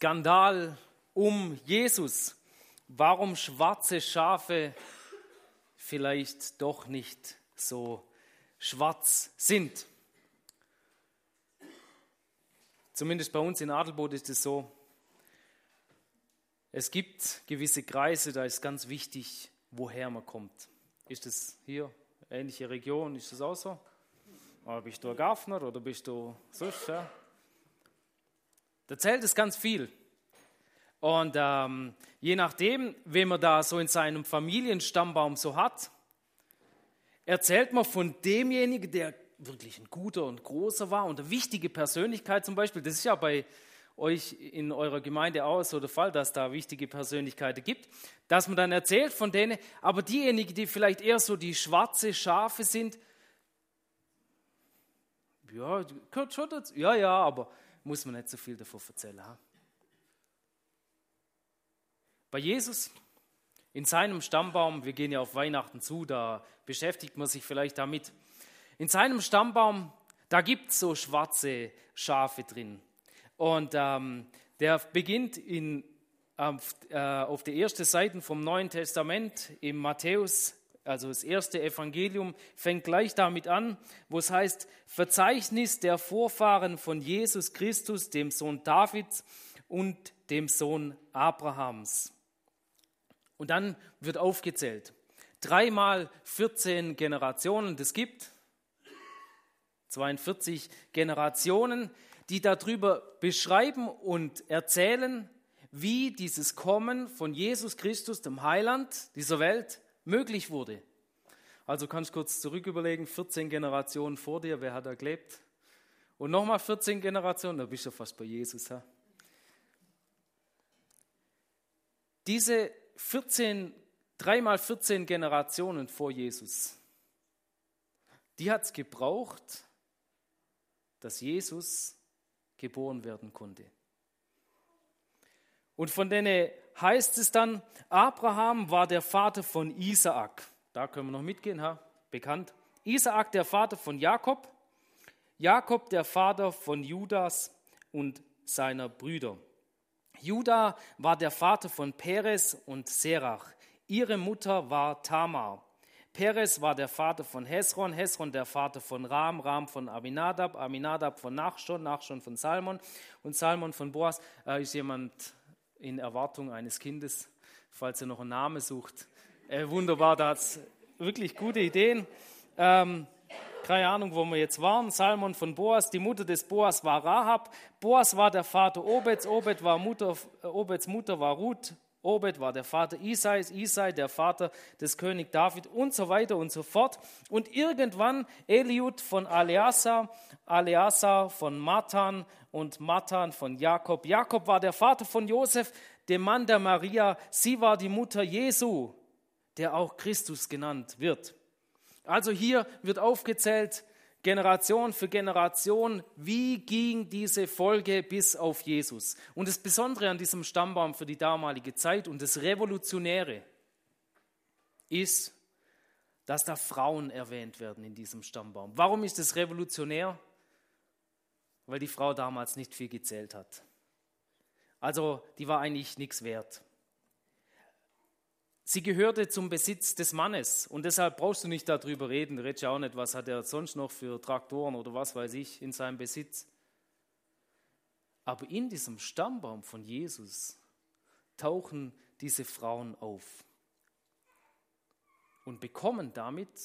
Skandal um Jesus. Warum schwarze Schafe vielleicht doch nicht so schwarz sind. Zumindest bei uns in Adelboot ist es so, es gibt gewisse Kreise, da ist ganz wichtig, woher man kommt. Ist es hier, ähnliche Region, ist das auch so? Oder bist du ein Gaffner oder bist du sonst? Ja? Da zählt es ganz viel. Und ähm, je nachdem, wen man da so in seinem Familienstammbaum so hat, erzählt man von demjenigen, der wirklich ein guter und großer war und eine wichtige Persönlichkeit zum Beispiel. Das ist ja bei euch in eurer Gemeinde auch so der Fall, dass da wichtige Persönlichkeiten gibt, dass man dann erzählt von denen, aber diejenigen, die vielleicht eher so die schwarze Schafe sind, ja, gehört schon dazu. Ja, ja, aber muss man nicht so viel davon erzählen. Ha? Bei Jesus, in seinem Stammbaum, wir gehen ja auf Weihnachten zu, da beschäftigt man sich vielleicht damit. In seinem Stammbaum, da gibt es so schwarze Schafe drin. Und ähm, der beginnt in, auf, äh, auf der ersten Seite vom Neuen Testament im Matthäus, also das erste Evangelium, fängt gleich damit an, wo es heißt, Verzeichnis der Vorfahren von Jesus Christus, dem Sohn Davids und dem Sohn Abrahams. Und dann wird aufgezählt. Dreimal 14 Generationen, das gibt 42 Generationen, die darüber beschreiben und erzählen, wie dieses Kommen von Jesus Christus, dem Heiland dieser Welt, möglich wurde. Also kannst du kurz zurück überlegen, 14 Generationen vor dir, wer hat da gelebt? Und nochmal 14 Generationen, da bist du fast bei Jesus. Ja? Diese 14, dreimal 14 Generationen vor Jesus, die hat es gebraucht, dass Jesus geboren werden konnte. Und von denen heißt es dann, Abraham war der Vater von Isaak. Da können wir noch mitgehen, ha? bekannt. Isaak der Vater von Jakob, Jakob der Vater von Judas und seiner Brüder. Juda war der Vater von Perez und Serach. Ihre Mutter war Tamar. Perez war der Vater von Hesron, Hesron der Vater von Ram, Ram von Aminadab, Aminadab von Nachschon, Nachschon von Salmon und Salmon von Boas. Äh, ist jemand in Erwartung eines Kindes, falls er noch einen Namen sucht? Äh, wunderbar, da hat es wirklich gute Ideen. Ähm, keine Ahnung, wo wir jetzt waren, Salmon von Boas, die Mutter des Boas war Rahab, Boas war der Vater Obeds, Obed war Mutter, Obeds Mutter war Ruth, Obed war der Vater Isais, Isai der Vater des König David und so weiter und so fort. Und irgendwann Eliud von Aleasa, Aleasa von Matan und Matan von Jakob. Jakob war der Vater von Josef, dem Mann der Maria. Sie war die Mutter Jesu, der auch Christus genannt wird. Also hier wird aufgezählt, Generation für Generation, wie ging diese Folge bis auf Jesus. Und das Besondere an diesem Stammbaum für die damalige Zeit und das Revolutionäre ist, dass da Frauen erwähnt werden in diesem Stammbaum. Warum ist es revolutionär? Weil die Frau damals nicht viel gezählt hat. Also die war eigentlich nichts wert. Sie gehörte zum Besitz des Mannes und deshalb brauchst du nicht darüber reden. Redest ja auch nicht, was hat er sonst noch für Traktoren oder was weiß ich in seinem Besitz. Aber in diesem Stammbaum von Jesus tauchen diese Frauen auf und bekommen damit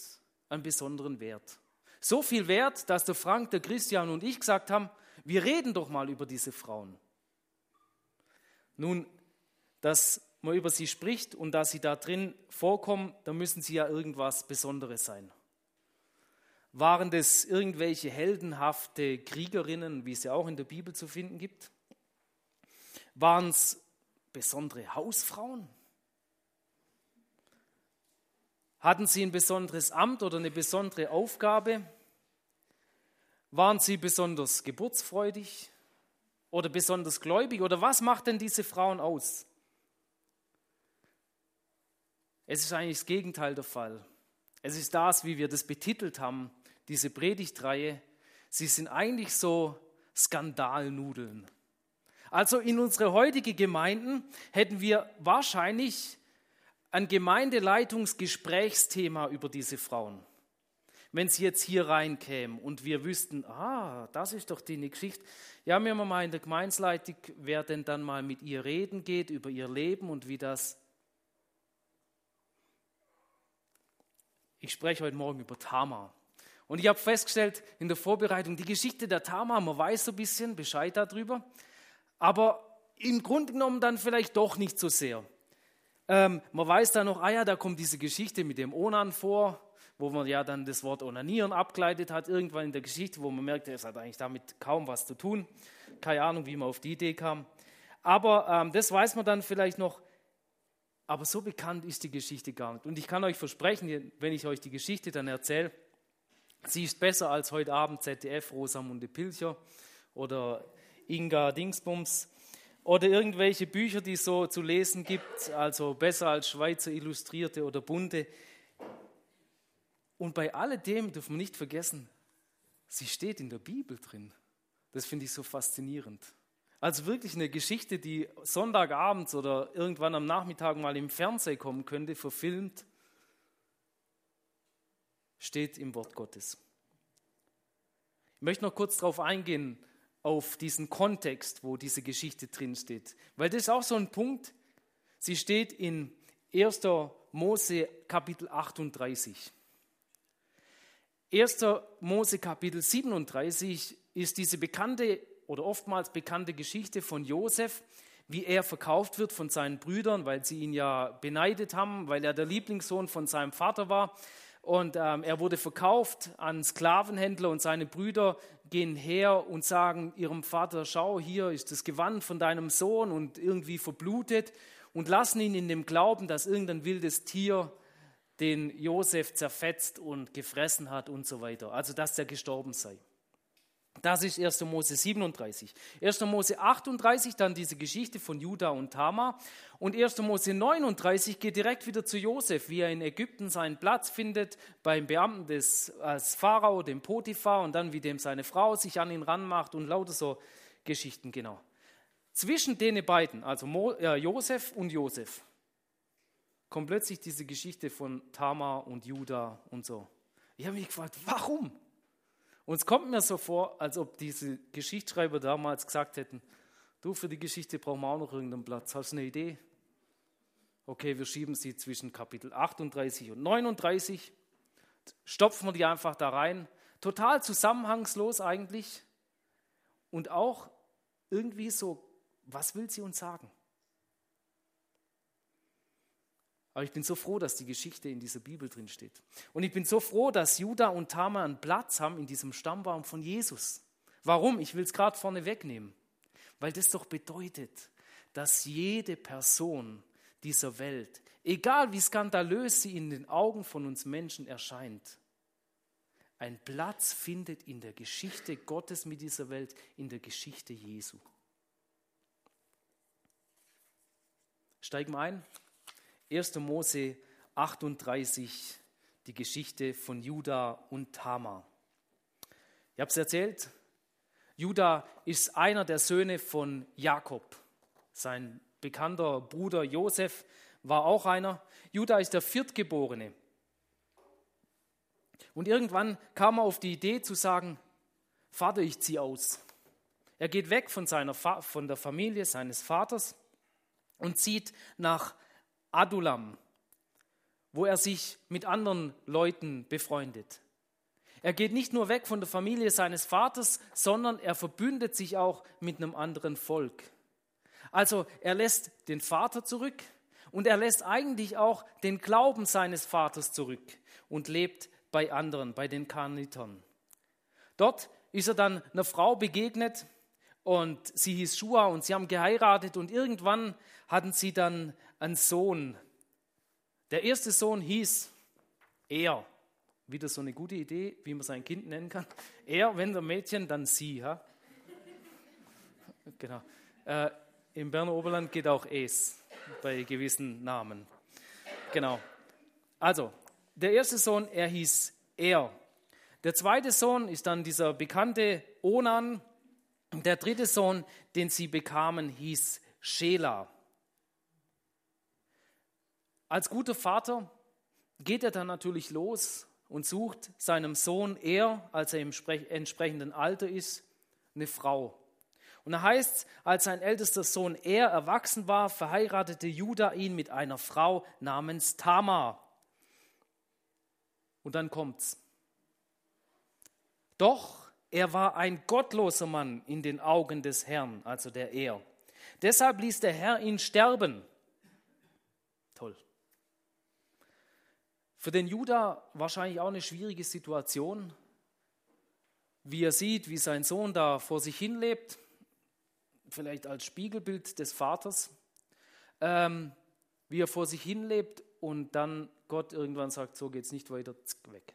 einen besonderen Wert. So viel Wert, dass der Frank, der Christian und ich gesagt haben, wir reden doch mal über diese Frauen. Nun, das man über sie spricht und da sie da drin vorkommen, dann müssen sie ja irgendwas Besonderes sein. Waren das irgendwelche heldenhafte Kriegerinnen, wie es ja auch in der Bibel zu finden gibt? Waren es besondere Hausfrauen? Hatten sie ein besonderes Amt oder eine besondere Aufgabe? Waren sie besonders geburtsfreudig oder besonders gläubig? Oder was macht denn diese Frauen aus? Es ist eigentlich das Gegenteil der Fall. Es ist das, wie wir das betitelt haben, diese Predigtreihe. Sie sind eigentlich so Skandalnudeln. Also in unsere heutige Gemeinden hätten wir wahrscheinlich ein Gemeindeleitungsgesprächsthema über diese Frauen. Wenn sie jetzt hier reinkämen und wir wüssten, ah, das ist doch die Geschichte. Ja, mir mal in der Gemeinsleitung, wer denn dann mal mit ihr reden geht über ihr Leben und wie das. Ich spreche heute Morgen über Tamar. Und ich habe festgestellt in der Vorbereitung, die Geschichte der Tamar, man weiß so ein bisschen Bescheid darüber, aber im Grunde genommen dann vielleicht doch nicht so sehr. Ähm, man weiß dann noch, ah ja, da kommt diese Geschichte mit dem Onan vor, wo man ja dann das Wort Onanieren abgeleitet hat, irgendwann in der Geschichte, wo man merkt, es hat eigentlich damit kaum was zu tun. Keine Ahnung, wie man auf die Idee kam. Aber ähm, das weiß man dann vielleicht noch. Aber so bekannt ist die Geschichte gar nicht. Und ich kann euch versprechen, wenn ich euch die Geschichte dann erzähle, Sie ist besser als heute Abend ZDF Rosamunde Pilcher oder Inga Dingsbums oder irgendwelche Bücher, die es so zu lesen gibt, also besser als Schweizer Illustrierte oder Bunte. Und bei alledem dürfen wir nicht vergessen, sie steht in der Bibel drin. Das finde ich so faszinierend. Also wirklich eine Geschichte, die Sonntagabends oder irgendwann am Nachmittag mal im Fernsehen kommen könnte, verfilmt steht im Wort Gottes. Ich möchte noch kurz darauf eingehen, auf diesen Kontext, wo diese Geschichte drin steht. Weil das ist auch so ein Punkt. Sie steht in 1. Mose Kapitel 38. 1. Mose Kapitel 37 ist diese bekannte oder oftmals bekannte Geschichte von Josef, wie er verkauft wird von seinen Brüdern, weil sie ihn ja beneidet haben, weil er der Lieblingssohn von seinem Vater war. Und ähm, er wurde verkauft an Sklavenhändler und seine Brüder gehen her und sagen ihrem Vater, schau, hier ist das Gewand von deinem Sohn und irgendwie verblutet und lassen ihn in dem Glauben, dass irgendein wildes Tier den Josef zerfetzt und gefressen hat und so weiter. Also, dass er gestorben sei. Das ist 1. Mose 37. 1. Mose 38, dann diese Geschichte von Judah und Tamar. Und 1. Mose 39 geht direkt wieder zu Josef, wie er in Ägypten seinen Platz findet beim Beamten des als Pharao, dem Potiphar, und dann wie dem seine Frau sich an ihn ranmacht und lauter so Geschichten, genau. Zwischen den beiden, also Mo, äh, Josef und Josef, kommt plötzlich diese Geschichte von Tamar und Judah und so. Ich habe mich gefragt, warum? Und es kommt mir so vor, als ob diese Geschichtsschreiber damals gesagt hätten, du, für die Geschichte brauchen wir auch noch irgendeinen Platz. Hast du eine Idee? Okay, wir schieben sie zwischen Kapitel 38 und 39, stopfen wir die einfach da rein. Total zusammenhangslos eigentlich. Und auch irgendwie so, was will sie uns sagen? Aber ich bin so froh, dass die Geschichte in dieser Bibel drin steht. Und ich bin so froh, dass Judah und Tamar einen Platz haben in diesem Stammbaum von Jesus. Warum? Ich will es gerade vorne wegnehmen. Weil das doch bedeutet, dass jede Person dieser Welt, egal wie skandalös sie in den Augen von uns Menschen erscheint, einen Platz findet in der Geschichte Gottes mit dieser Welt, in der Geschichte Jesu. Steigen wir ein. 1. Mose 38, die Geschichte von Juda und Tamar. Ich habe es erzählt, Juda ist einer der Söhne von Jakob. Sein bekannter Bruder Josef war auch einer. Juda ist der Viertgeborene. Und irgendwann kam er auf die Idee zu sagen, Vater, ich ziehe aus. Er geht weg von, seiner, von der Familie seines Vaters und zieht nach Adulam, wo er sich mit anderen Leuten befreundet. Er geht nicht nur weg von der Familie seines Vaters, sondern er verbündet sich auch mit einem anderen Volk. Also er lässt den Vater zurück und er lässt eigentlich auch den Glauben seines Vaters zurück und lebt bei anderen, bei den Karnitern. Dort ist er dann einer Frau begegnet und sie hieß Shua und sie haben geheiratet und irgendwann hatten sie dann einen Sohn. Der erste Sohn hieß er. Wieder so eine gute Idee, wie man sein Kind nennen kann. Er, wenn der Mädchen, dann sie. Ja? Genau. Äh, Im Berner Oberland geht auch es bei gewissen Namen. Genau. Also, der erste Sohn, er hieß er. Der zweite Sohn ist dann dieser bekannte Onan, Der dritte Sohn, den sie bekamen, hieß Schela. Als guter Vater geht er dann natürlich los und sucht seinem Sohn, er, als er im entsprechenden Alter ist, eine Frau. Und da heißt es, als sein ältester Sohn er erwachsen war, verheiratete Judah ihn mit einer Frau namens Tamar. Und dann kommt's. Doch er war ein gottloser Mann in den Augen des Herrn, also der er. Deshalb ließ der Herr ihn sterben. Für den Judah wahrscheinlich auch eine schwierige Situation, wie er sieht, wie sein Sohn da vor sich hin lebt, vielleicht als Spiegelbild des Vaters, ähm, wie er vor sich hin lebt und dann Gott irgendwann sagt, so geht es nicht weiter, weg.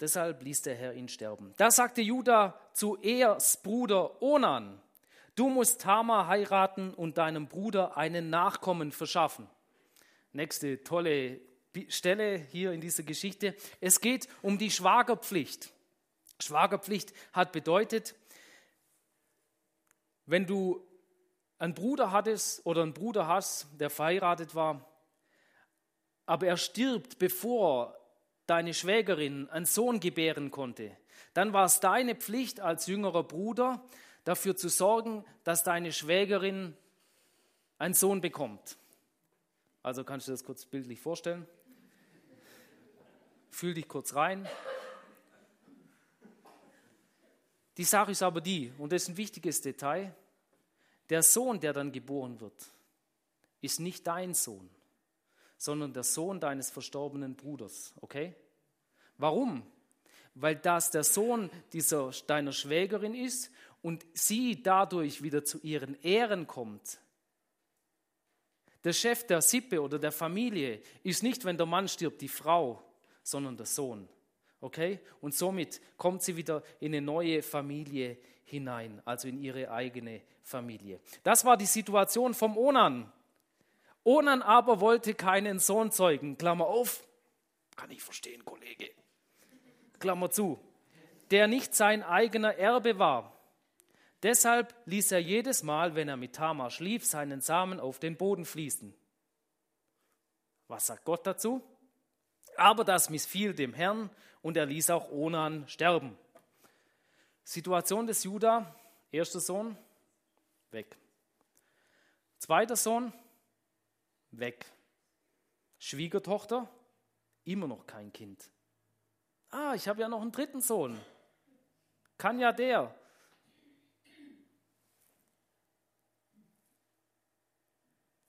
Deshalb ließ der Herr ihn sterben. Da sagte Judah zu Ehrs Bruder Onan, du musst Tamar heiraten und deinem Bruder einen Nachkommen verschaffen. Nächste tolle Stelle hier in dieser Geschichte. Es geht um die Schwagerpflicht. Schwagerpflicht hat bedeutet, wenn du einen Bruder hattest oder einen Bruder hast, der verheiratet war, aber er stirbt, bevor deine Schwägerin einen Sohn gebären konnte, dann war es deine Pflicht als jüngerer Bruder, dafür zu sorgen, dass deine Schwägerin einen Sohn bekommt. Also kannst du das kurz bildlich vorstellen? Fühl dich kurz rein. Die Sache ist aber die, und das ist ein wichtiges Detail, der Sohn, der dann geboren wird, ist nicht dein Sohn sondern der Sohn deines verstorbenen Bruders. Okay? Warum? Weil das der Sohn dieser, deiner Schwägerin ist und sie dadurch wieder zu ihren Ehren kommt. Der Chef der Sippe oder der Familie ist nicht, wenn der Mann stirbt, die Frau, sondern der Sohn. Okay? Und somit kommt sie wieder in eine neue Familie hinein, also in ihre eigene Familie. Das war die Situation vom Onan. Onan aber wollte keinen Sohn zeugen. Klammer auf. Kann ich verstehen, Kollege. Klammer zu. Der nicht sein eigener Erbe war. Deshalb ließ er jedes Mal, wenn er mit Tamar schlief, seinen Samen auf den Boden fließen. Was sagt Gott dazu? Aber das missfiel dem Herrn und er ließ auch Onan sterben. Situation des Judah, erster Sohn, weg. Zweiter Sohn, weg. Schwiegertochter, immer noch kein Kind. Ah, ich habe ja noch einen dritten Sohn. Kann ja der.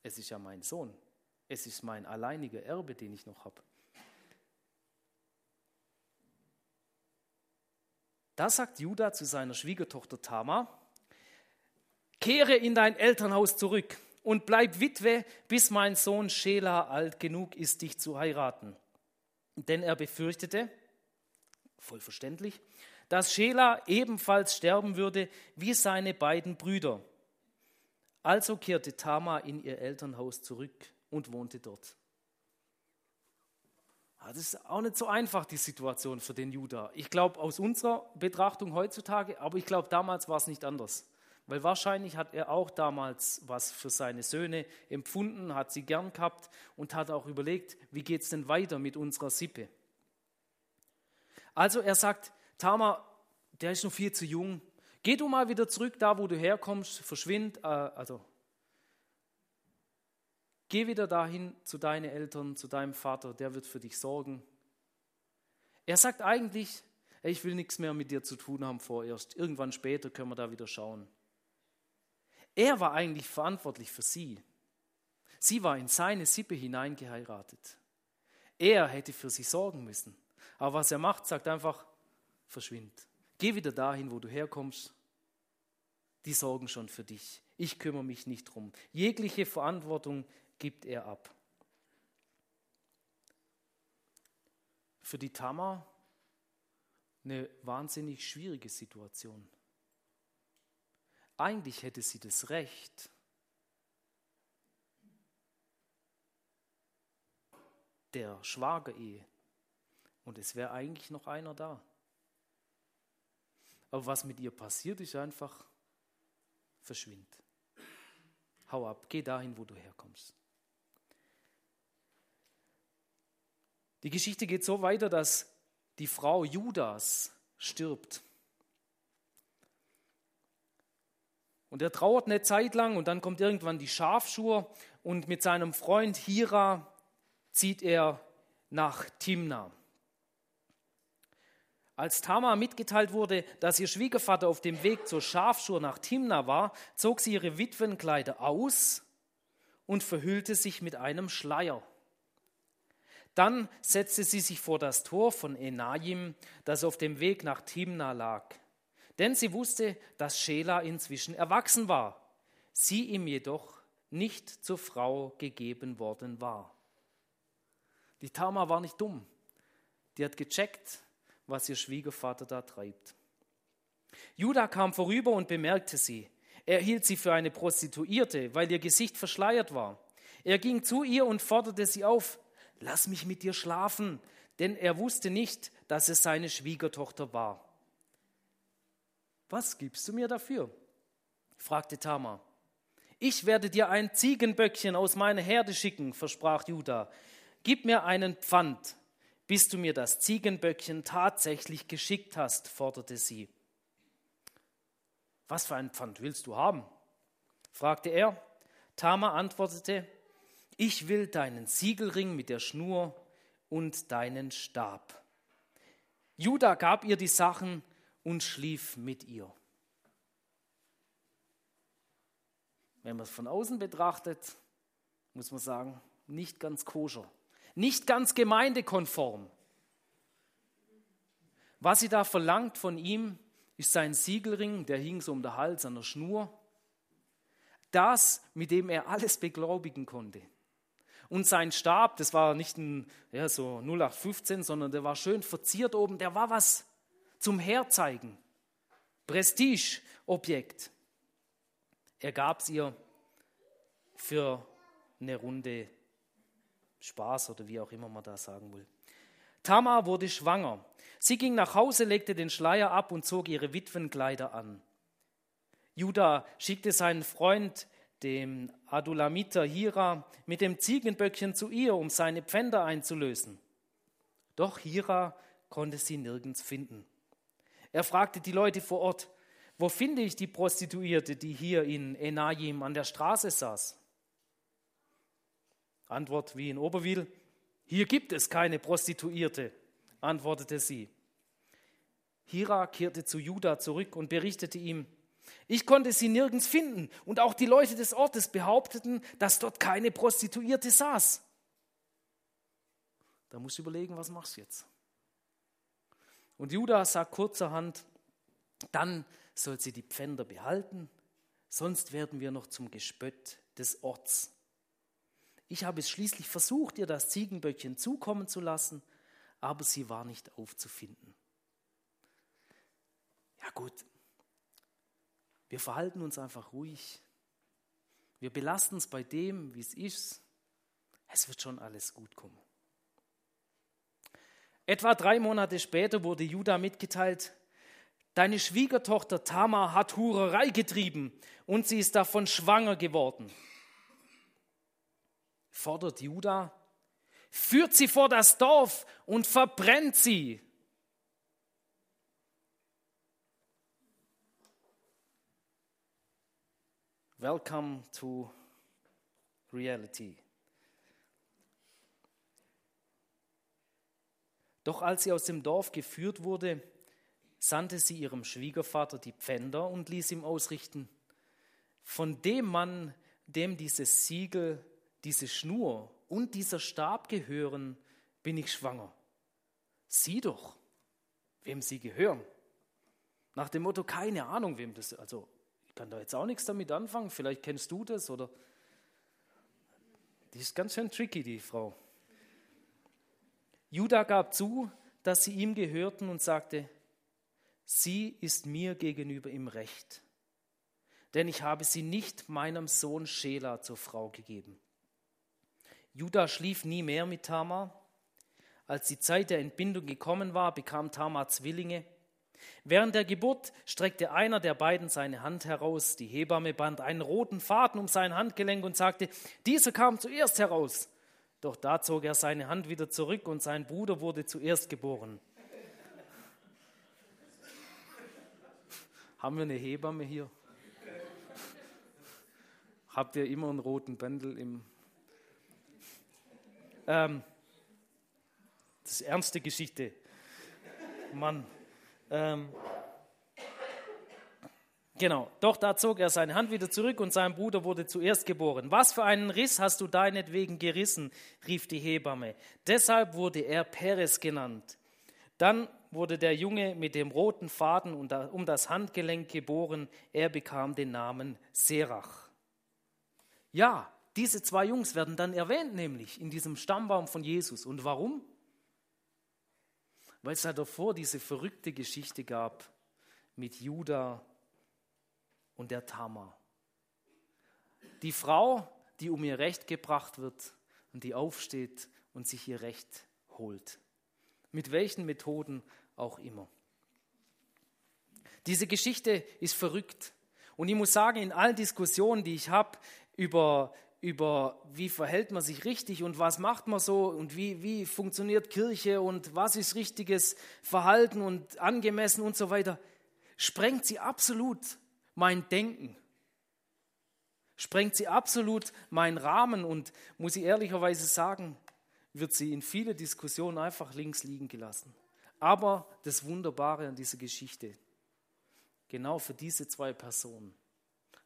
Es ist ja mein Sohn. Es ist mein alleiniger Erbe, den ich noch habe. Da sagt Judah zu seiner Schwiegertochter Tamar, kehre in dein Elternhaus zurück und bleib Witwe, bis mein Sohn Schela alt genug ist, dich zu heiraten. Denn er befürchtete, voll verständlich, dass Schela ebenfalls sterben würde wie seine beiden Brüder. Also kehrte Tama in ihr Elternhaus zurück und wohnte dort. Ah, das ist auch nicht so einfach, die Situation für den Judah. Ich glaube, aus unserer Betrachtung heutzutage, aber ich glaube, damals war es nicht anders. Weil wahrscheinlich hat er auch damals was für seine Söhne empfunden, hat sie gern gehabt und hat auch überlegt, wie geht es denn weiter mit unserer Sippe. Also er sagt, Tama, der ist noch viel zu jung. Geh du mal wieder zurück, da wo du herkommst, verschwind, äh, also geh wieder dahin zu deinen Eltern, zu deinem Vater, der wird für dich sorgen. Er sagt eigentlich, ich will nichts mehr mit dir zu tun haben vorerst. Irgendwann später können wir da wieder schauen. Er war eigentlich verantwortlich für sie. Sie war in seine Sippe hineingeheiratet. Er hätte für sie sorgen müssen. Aber was er macht, sagt einfach, verschwind. Geh wieder dahin, wo du herkommst. Die sorgen schon für dich. Ich kümmere mich nicht drum. Jegliche Verantwortung gibt er ab. Für die Tamar eine wahnsinnig schwierige Situation. Eigentlich hätte sie das Recht, der Schwagerehe und es wäre eigentlich noch einer da. Aber was mit ihr passiert, ist einfach verschwind. Hau ab, geh dahin, wo du herkommst. Die Geschichte geht so weiter, dass die Frau Judas stirbt. Und er trauert eine Zeit lang und dann kommt irgendwann die Schafschur und mit seinem Freund Hira zieht er nach Timna. Als Tamar mitgeteilt wurde, dass ihr Schwiegervater auf dem Weg zur Schafschur nach Timna war, zog sie ihre Witwenkleider aus und verhüllte sich mit einem Schleier. Dann setzte sie sich vor das Tor von Enajim, das auf dem Weg nach Timna lag. Denn sie wusste, dass Schela inzwischen erwachsen war, sie ihm jedoch nicht zur Frau gegeben worden war. Die Tamar war nicht dumm. Die hat gecheckt, was ihr Schwiegervater da treibt. Judah kam vorüber und bemerkte sie. Er hielt sie für eine Prostituierte, weil ihr Gesicht verschleiert war. Er ging zu ihr und forderte sie auf, lass mich mit dir schlafen, denn er wusste nicht, dass es seine Schwiegertochter war. Was gibst du mir dafür? fragte Tamar. Ich werde dir ein Ziegenböckchen aus meiner Herde schicken, versprach Judah. Gib mir einen Pfand bis du mir das Ziegenböckchen tatsächlich geschickt hast, forderte sie. Was für ein Pfand willst du haben? fragte er. Tama antwortete, ich will deinen Siegelring mit der Schnur und deinen Stab. Judah gab ihr die Sachen und schlief mit ihr. Wenn man es von außen betrachtet, muss man sagen, nicht ganz koscher nicht ganz gemeindekonform. Was sie da verlangt von ihm, ist sein Siegelring, der hing so um den Hals an der Schnur. Das, mit dem er alles beglaubigen konnte. Und sein Stab, das war nicht ein ja, so 0815, sondern der war schön verziert oben, der war was zum Herzeigen. Prestigeobjekt. Er gab es ihr für eine Runde Spaß oder wie auch immer man da sagen will. Tamar wurde schwanger. Sie ging nach Hause, legte den Schleier ab und zog ihre Witwenkleider an. Judah schickte seinen Freund, dem Adulamiter Hira, mit dem Ziegenböckchen zu ihr, um seine Pfänder einzulösen. Doch Hira konnte sie nirgends finden. Er fragte die Leute vor Ort, wo finde ich die Prostituierte, die hier in Enajim an der Straße saß? Antwort wie in Oberwil, hier gibt es keine Prostituierte, antwortete sie. Hira kehrte zu Juda zurück und berichtete ihm, ich konnte sie nirgends finden und auch die Leute des Ortes behaupteten, dass dort keine Prostituierte saß. Da musst du überlegen, was machst du jetzt? Und Judah sagt kurzerhand, dann soll sie die Pfänder behalten, sonst werden wir noch zum Gespött des Orts. Ich habe es schließlich versucht, ihr das Ziegenböckchen zukommen zu lassen, aber sie war nicht aufzufinden. Ja gut, wir verhalten uns einfach ruhig. Wir belasten es bei dem, wie es ist. Es wird schon alles gut kommen. Etwa drei Monate später wurde Judah mitgeteilt, deine Schwiegertochter Tamar hat Hurerei getrieben und sie ist davon schwanger geworden fordert Judah, führt sie vor das Dorf und verbrennt sie. Welcome to reality. Doch als sie aus dem Dorf geführt wurde, sandte sie ihrem Schwiegervater die Pfänder und ließ ihm ausrichten, von dem Mann, dem dieses Siegel diese Schnur und dieser Stab gehören, bin ich schwanger. Sieh doch, wem sie gehören. Nach dem Motto, keine Ahnung, wem das, also ich kann da jetzt auch nichts damit anfangen, vielleicht kennst du das oder. Die ist ganz schön tricky, die Frau. Judah gab zu, dass sie ihm gehörten und sagte, sie ist mir gegenüber im Recht, denn ich habe sie nicht meinem Sohn Schela zur Frau gegeben. Judah schlief nie mehr mit Tamar. Als die Zeit der Entbindung gekommen war, bekam Tamar Zwillinge. Während der Geburt streckte einer der beiden seine Hand heraus. Die Hebamme band einen roten Faden um sein Handgelenk und sagte, dieser kam zuerst heraus. Doch da zog er seine Hand wieder zurück und sein Bruder wurde zuerst geboren. Haben wir eine Hebamme hier? Habt ihr immer einen roten Bändel im. Ähm, das ist ernste Geschichte. Mann. Ähm, genau, doch da zog er seine Hand wieder zurück und sein Bruder wurde zuerst geboren. Was für einen Riss hast du deinetwegen gerissen, rief die Hebamme. Deshalb wurde er Peres genannt. Dann wurde der Junge mit dem roten Faden um das Handgelenk geboren. Er bekam den Namen Serach. Ja, diese zwei Jungs werden dann erwähnt, nämlich in diesem Stammbaum von Jesus. Und warum? Weil es da davor diese verrückte Geschichte gab mit Judah und der Tamar. Die Frau, die um ihr Recht gebracht wird und die aufsteht und sich ihr Recht holt. Mit welchen Methoden auch immer. Diese Geschichte ist verrückt. Und ich muss sagen, in allen Diskussionen, die ich habe über, über wie verhält man sich richtig und was macht man so und wie, wie funktioniert Kirche und was ist richtiges Verhalten und angemessen und so weiter, sprengt sie absolut mein Denken. Sprengt sie absolut meinen Rahmen und muss ich ehrlicherweise sagen, wird sie in viele Diskussionen einfach links liegen gelassen. Aber das Wunderbare an dieser Geschichte, genau für diese zwei Personen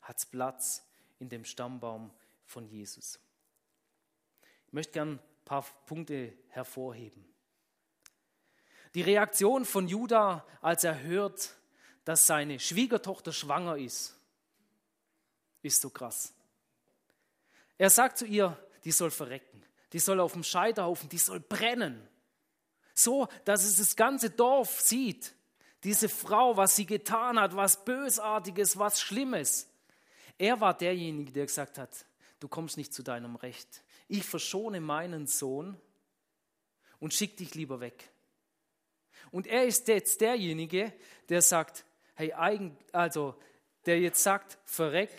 hat es Platz in dem Stammbaum von Jesus. Ich möchte gern ein paar Punkte hervorheben. Die Reaktion von Judah, als er hört, dass seine Schwiegertochter schwanger ist, ist so krass. Er sagt zu ihr, die soll verrecken, die soll auf dem Scheiterhaufen, die soll brennen so dass es das ganze Dorf sieht. Diese Frau, was sie getan hat, was Bösartiges, was Schlimmes. Er war derjenige, der gesagt hat, du kommst nicht zu deinem Recht. Ich verschone meinen Sohn und schick dich lieber weg. Und er ist jetzt derjenige, der sagt, hey, also der jetzt sagt, verreck,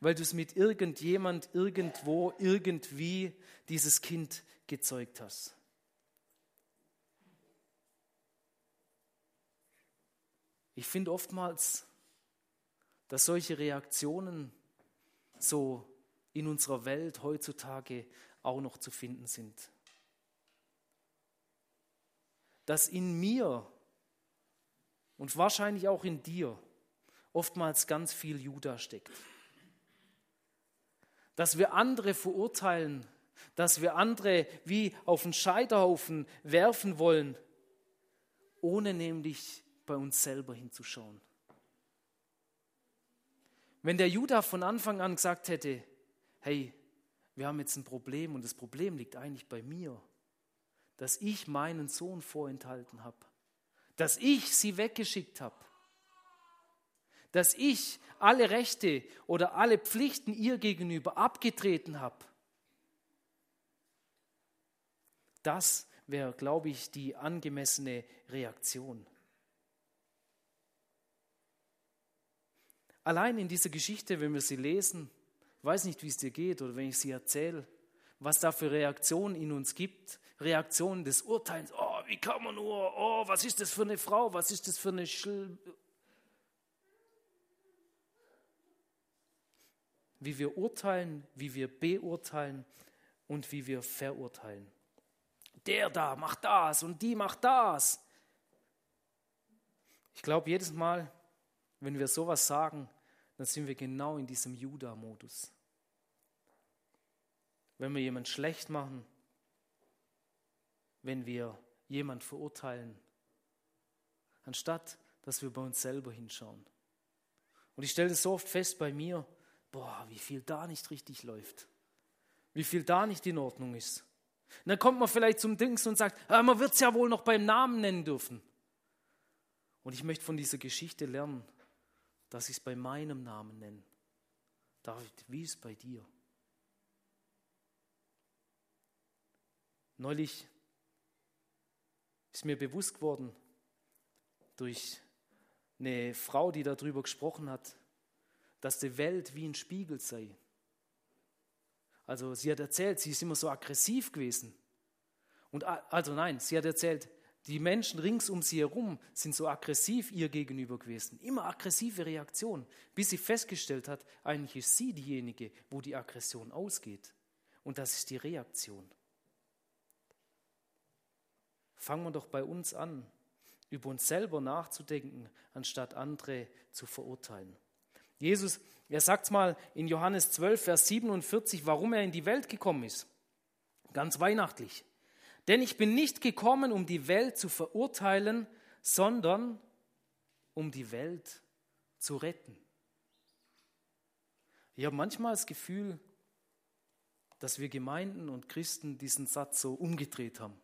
weil du es mit irgendjemand, irgendwo, irgendwie dieses Kind gezeugt hast. Ich finde oftmals, dass solche Reaktionen so in unserer Welt heutzutage auch noch zu finden sind. Dass in mir und wahrscheinlich auch in dir oftmals ganz viel Juda steckt. Dass wir andere verurteilen, dass wir andere wie auf den Scheiterhaufen werfen wollen, ohne nämlich bei uns selber hinzuschauen. Wenn der Judah von Anfang an gesagt hätte, hey, wir haben jetzt ein Problem und das Problem liegt eigentlich bei mir, dass ich meinen Sohn vorenthalten habe, dass ich sie weggeschickt habe, dass ich alle Rechte oder alle Pflichten ihr gegenüber abgetreten habe. Das wäre, glaube ich, die angemessene Reaktion. Allein in dieser Geschichte, wenn wir sie lesen, weiß nicht, wie es dir geht oder wenn ich sie erzähle, was da für Reaktionen in uns gibt, Reaktionen des Urteils, oh, wie kann man nur, oh, was ist das für eine Frau, was ist das für eine Schl? Wie wir urteilen, wie wir beurteilen und wie wir verurteilen. Der da macht das und die macht das. Ich glaube, jedes Mal, wenn wir sowas sagen, dann sind wir genau in diesem Juda-Modus. Wenn wir jemand schlecht machen, wenn wir jemand verurteilen, anstatt dass wir bei uns selber hinschauen. Und ich stelle das so oft fest bei mir, boah, wie viel da nicht richtig läuft, wie viel da nicht in Ordnung ist. Und dann kommt man vielleicht zum Dings und sagt, ah, man wird es ja wohl noch beim Namen nennen dürfen. Und ich möchte von dieser Geschichte lernen, dass ich es bei meinem Namen nenne. David, wie ist bei dir? Neulich ist mir bewusst geworden durch eine Frau, die darüber gesprochen hat, dass die Welt wie ein Spiegel sei. Also sie hat erzählt, sie ist immer so aggressiv gewesen. Und also nein, sie hat erzählt, die Menschen rings um sie herum sind so aggressiv ihr gegenüber gewesen. Immer aggressive Reaktionen, bis sie festgestellt hat, eigentlich ist sie diejenige, wo die Aggression ausgeht. Und das ist die Reaktion. Fangen wir doch bei uns an, über uns selber nachzudenken, anstatt andere zu verurteilen. Jesus, er sagt mal in Johannes 12, Vers 47, warum er in die Welt gekommen ist. Ganz weihnachtlich. Denn ich bin nicht gekommen, um die Welt zu verurteilen, sondern um die Welt zu retten. Ich habe manchmal das Gefühl, dass wir Gemeinden und Christen diesen Satz so umgedreht haben.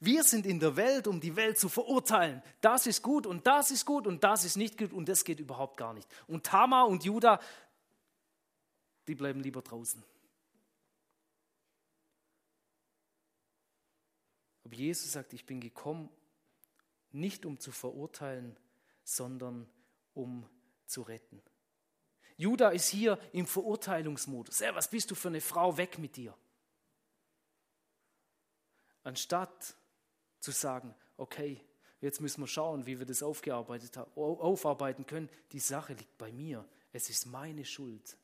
Wir sind in der Welt, um die Welt zu verurteilen. Das ist gut und das ist gut und das ist nicht gut und das geht überhaupt gar nicht. Und Tamar und Judah, die bleiben lieber draußen. Aber Jesus sagt, ich bin gekommen, nicht um zu verurteilen, sondern um zu retten. Judah ist hier im Verurteilungsmodus. Hey, was bist du für eine Frau? Weg mit dir. Anstatt zu sagen, okay, jetzt müssen wir schauen, wie wir das aufgearbeitet aufarbeiten können. Die Sache liegt bei mir. Es ist meine Schuld.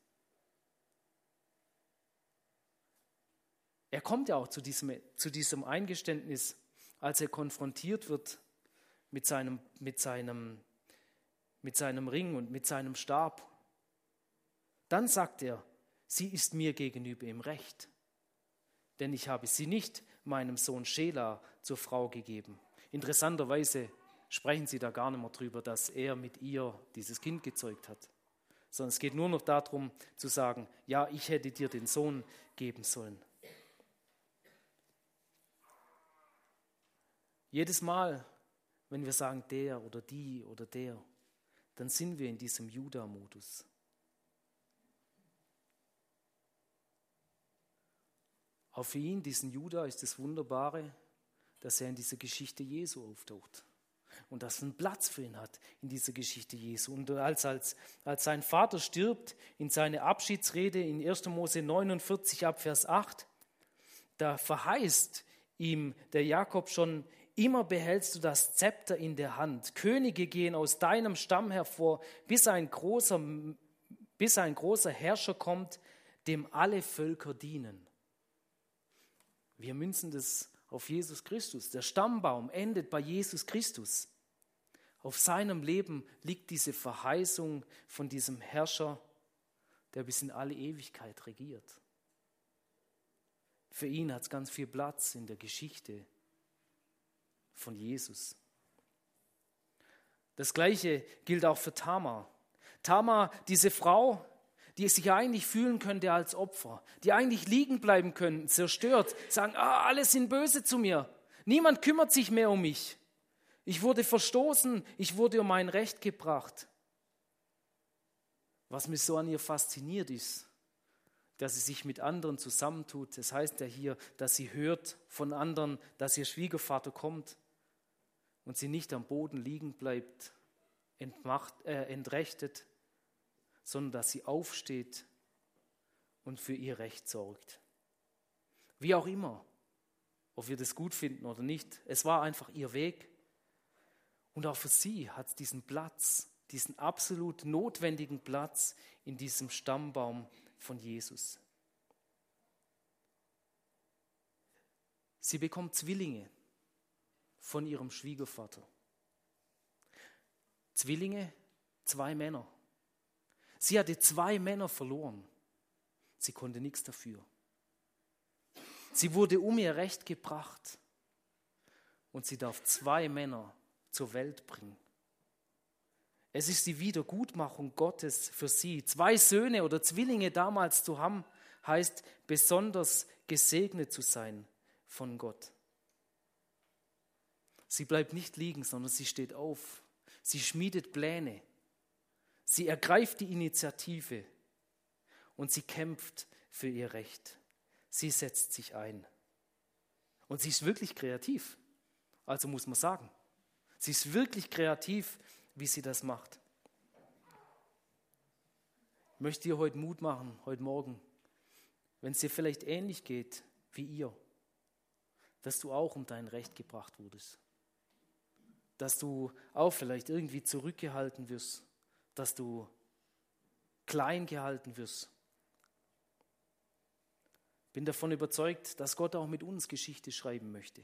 Er kommt ja auch zu diesem, zu diesem Eingeständnis, als er konfrontiert wird mit seinem, mit, seinem, mit seinem Ring und mit seinem Stab. Dann sagt er, sie ist mir gegenüber im Recht, denn ich habe sie nicht meinem Sohn Schela zur Frau gegeben. Interessanterweise sprechen sie da gar nicht mehr drüber, dass er mit ihr dieses Kind gezeugt hat, sondern es geht nur noch darum zu sagen, ja, ich hätte dir den Sohn geben sollen. Jedes Mal, wenn wir sagen der oder die oder der, dann sind wir in diesem Juda-Modus. Auch für ihn, diesen Judah, ist das Wunderbare, dass er in dieser Geschichte Jesu auftaucht. Und dass einen Platz für ihn hat in dieser Geschichte Jesu. Und als, als, als sein Vater stirbt, in seine Abschiedsrede in 1. Mose 49 ab Vers 8, da verheißt ihm der Jakob schon, immer behältst du das Zepter in der Hand. Könige gehen aus deinem Stamm hervor, bis ein großer, bis ein großer Herrscher kommt, dem alle Völker dienen. Wir münzen das auf Jesus Christus. Der Stammbaum endet bei Jesus Christus. Auf seinem Leben liegt diese Verheißung von diesem Herrscher, der bis in alle Ewigkeit regiert. Für ihn hat es ganz viel Platz in der Geschichte von Jesus. Das gleiche gilt auch für Tamar. Tamar, diese Frau, die sich eigentlich fühlen könnte als Opfer, die eigentlich liegen bleiben können, zerstört, sagen, ah, alle sind böse zu mir, niemand kümmert sich mehr um mich. Ich wurde verstoßen, ich wurde um mein Recht gebracht. Was mich so an ihr fasziniert ist, dass sie sich mit anderen zusammentut. Das heißt ja hier, dass sie hört von anderen, dass ihr Schwiegervater kommt und sie nicht am Boden liegen bleibt, entmacht, äh, entrechtet, sondern dass sie aufsteht und für ihr Recht sorgt. Wie auch immer, ob wir das gut finden oder nicht, es war einfach ihr Weg. Und auch für sie hat es diesen Platz, diesen absolut notwendigen Platz in diesem Stammbaum von Jesus. Sie bekommt Zwillinge von ihrem Schwiegervater. Zwillinge, zwei Männer. Sie hatte zwei Männer verloren. Sie konnte nichts dafür. Sie wurde um ihr Recht gebracht und sie darf zwei Männer zur Welt bringen. Es ist die Wiedergutmachung Gottes für sie. Zwei Söhne oder Zwillinge damals zu haben, heißt besonders gesegnet zu sein von Gott. Sie bleibt nicht liegen, sondern sie steht auf. Sie schmiedet Pläne. Sie ergreift die Initiative und sie kämpft für ihr Recht. Sie setzt sich ein. Und sie ist wirklich kreativ. Also muss man sagen, sie ist wirklich kreativ, wie sie das macht. Ich möchte dir heute Mut machen, heute Morgen, wenn es dir vielleicht ähnlich geht wie ihr, dass du auch um dein Recht gebracht wurdest. Dass du auch vielleicht irgendwie zurückgehalten wirst, dass du klein gehalten wirst. Bin davon überzeugt, dass Gott auch mit uns Geschichte schreiben möchte.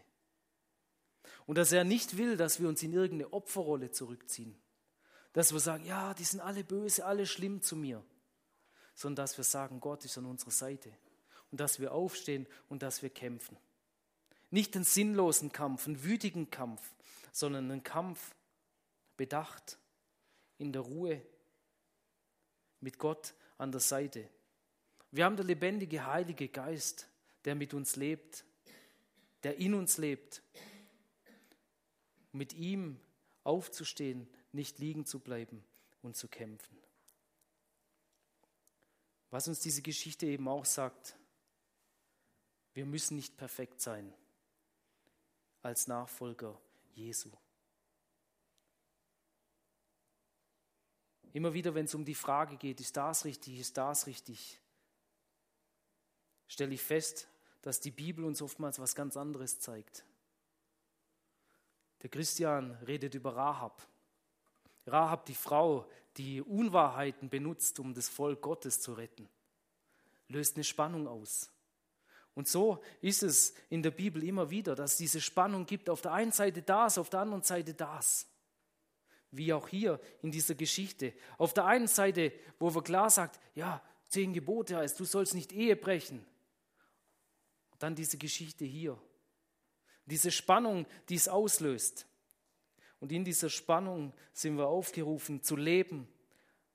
Und dass er nicht will, dass wir uns in irgendeine Opferrolle zurückziehen. Dass wir sagen, ja, die sind alle böse, alle schlimm zu mir. Sondern dass wir sagen, Gott ist an unserer Seite. Und dass wir aufstehen und dass wir kämpfen. Nicht einen sinnlosen Kampf, einen wütigen Kampf, sondern einen Kampf bedacht, in der Ruhe, mit Gott an der Seite. Wir haben der lebendige Heilige Geist, der mit uns lebt, der in uns lebt. Mit ihm aufzustehen, nicht liegen zu bleiben und zu kämpfen. Was uns diese Geschichte eben auch sagt, wir müssen nicht perfekt sein als Nachfolger Jesu. Immer wieder, wenn es um die Frage geht, ist das richtig, ist das richtig, stelle ich fest, dass die Bibel uns oftmals was ganz anderes zeigt. Der Christian redet über Rahab. Rahab, die Frau, die Unwahrheiten benutzt, um das Volk Gottes zu retten, löst eine Spannung aus. Und so ist es in der Bibel immer wieder, dass es diese Spannung gibt, auf der einen Seite das, auf der anderen Seite das. Wie auch hier in dieser Geschichte. Auf der einen Seite, wo wir klar sagt, ja, zehn Gebote heißt, du sollst nicht Ehe brechen. Dann diese Geschichte hier. Diese Spannung, die es auslöst. Und in dieser Spannung sind wir aufgerufen zu leben,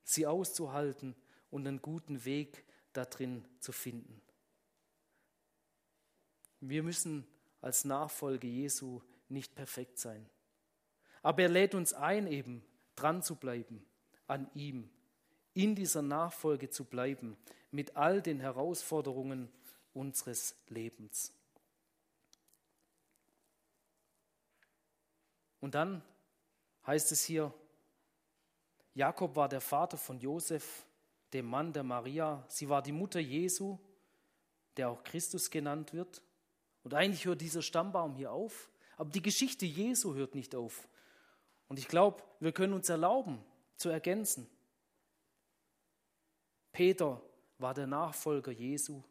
sie auszuhalten und einen guten Weg darin zu finden. Wir müssen als Nachfolge Jesu nicht perfekt sein. Aber er lädt uns ein, eben dran zu bleiben an ihm, in dieser Nachfolge zu bleiben, mit all den Herausforderungen unseres Lebens. Und dann heißt es hier, Jakob war der Vater von Josef, dem Mann der Maria. Sie war die Mutter Jesu, der auch Christus genannt wird. Und eigentlich hört dieser Stammbaum hier auf, aber die Geschichte Jesu hört nicht auf. Und ich glaube, wir können uns erlauben zu ergänzen. Peter war der Nachfolger Jesu.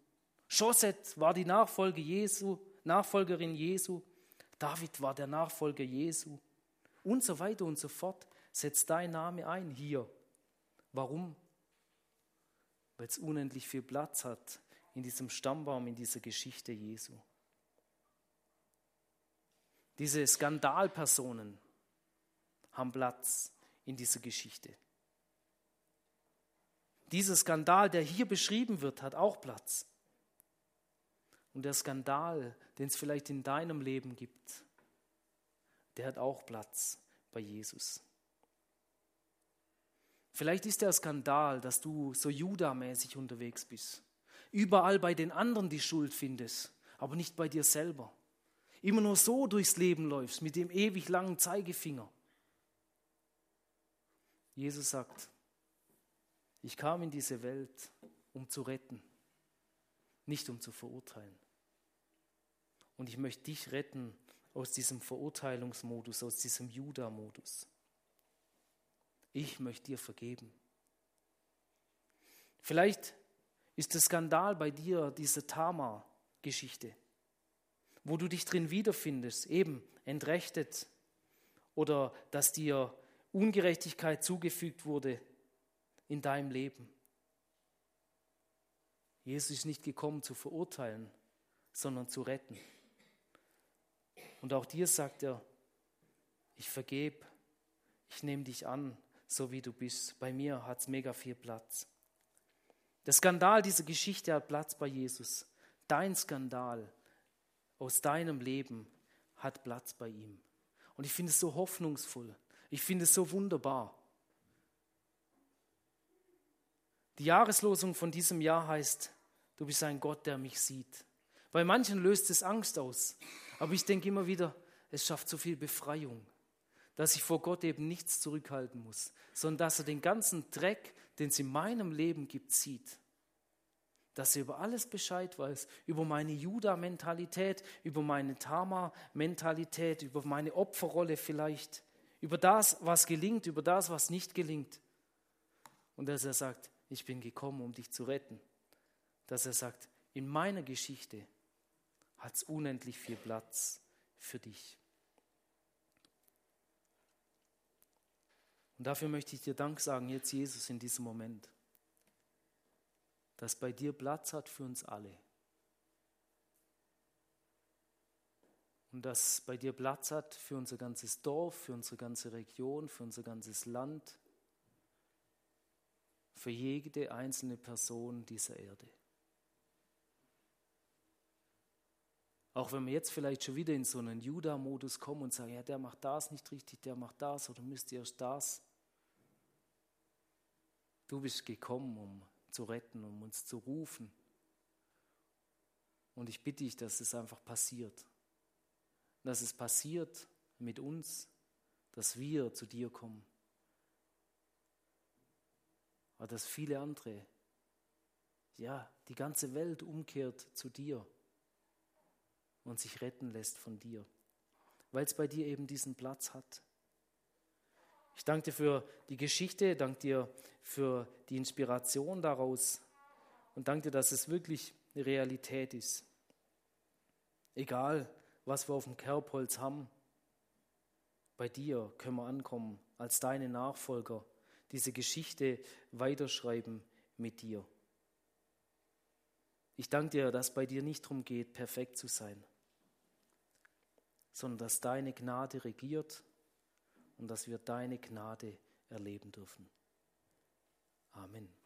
Josette war die Nachfolge Jesu, Nachfolgerin Jesu. David war der Nachfolger Jesu. Und so weiter und so fort. Setz dein Name ein hier. Warum? Weil es unendlich viel Platz hat in diesem Stammbaum, in dieser Geschichte Jesu. Diese Skandalpersonen haben Platz in dieser Geschichte. Dieser Skandal, der hier beschrieben wird, hat auch Platz. Und der Skandal, den es vielleicht in deinem Leben gibt, der hat auch Platz bei Jesus. Vielleicht ist der Skandal, dass du so Judamäßig unterwegs bist. Überall bei den anderen die Schuld findest, aber nicht bei dir selber immer nur so durchs Leben läufst, mit dem ewig langen Zeigefinger. Jesus sagt, ich kam in diese Welt, um zu retten, nicht um zu verurteilen. Und ich möchte dich retten aus diesem Verurteilungsmodus, aus diesem Juda-Modus. Ich möchte dir vergeben. Vielleicht ist der Skandal bei dir diese Tama-Geschichte wo du dich drin wiederfindest, eben entrechtet oder dass dir Ungerechtigkeit zugefügt wurde in deinem Leben. Jesus ist nicht gekommen zu verurteilen, sondern zu retten. Und auch dir sagt er, ich vergebe, ich nehme dich an, so wie du bist. Bei mir hat es mega viel Platz. Der Skandal dieser Geschichte hat Platz bei Jesus. Dein Skandal aus deinem Leben hat Platz bei ihm. Und ich finde es so hoffnungsvoll. Ich finde es so wunderbar. Die Jahreslosung von diesem Jahr heißt, du bist ein Gott, der mich sieht. Bei manchen löst es Angst aus. Aber ich denke immer wieder, es schafft so viel Befreiung, dass ich vor Gott eben nichts zurückhalten muss, sondern dass er den ganzen Dreck, den es in meinem Leben gibt, sieht. Dass er über alles Bescheid weiß, über meine Juda-Mentalität, über meine Tama-Mentalität, über meine Opferrolle vielleicht, über das, was gelingt, über das, was nicht gelingt. Und dass er sagt, ich bin gekommen, um dich zu retten. Dass er sagt, in meiner Geschichte hat es unendlich viel Platz für dich. Und dafür möchte ich dir Dank sagen, jetzt Jesus, in diesem Moment, dass bei dir Platz hat für uns alle. Und dass bei dir Platz hat für unser ganzes Dorf, für unsere ganze Region, für unser ganzes Land, für jede einzelne Person dieser Erde. Auch wenn wir jetzt vielleicht schon wieder in so einen Judah-Modus kommen und sagen, ja, der macht das nicht richtig, der macht das oder müsst ihr erst das. Du bist gekommen, um zu retten, um uns zu rufen. Und ich bitte dich, dass es einfach passiert. Dass es passiert mit uns, dass wir zu dir kommen. Aber dass viele andere, ja, die ganze Welt umkehrt zu dir und sich retten lässt von dir, weil es bei dir eben diesen Platz hat. Ich danke dir für die Geschichte, danke dir für die Inspiration daraus und danke dir, dass es wirklich eine Realität ist. Egal, was wir auf dem Kerbholz haben, bei dir können wir ankommen als deine Nachfolger, diese Geschichte weiterschreiben mit dir. Ich danke dir, dass bei dir nicht darum geht, perfekt zu sein, sondern dass deine Gnade regiert und dass wir deine Gnade erleben dürfen. Amen.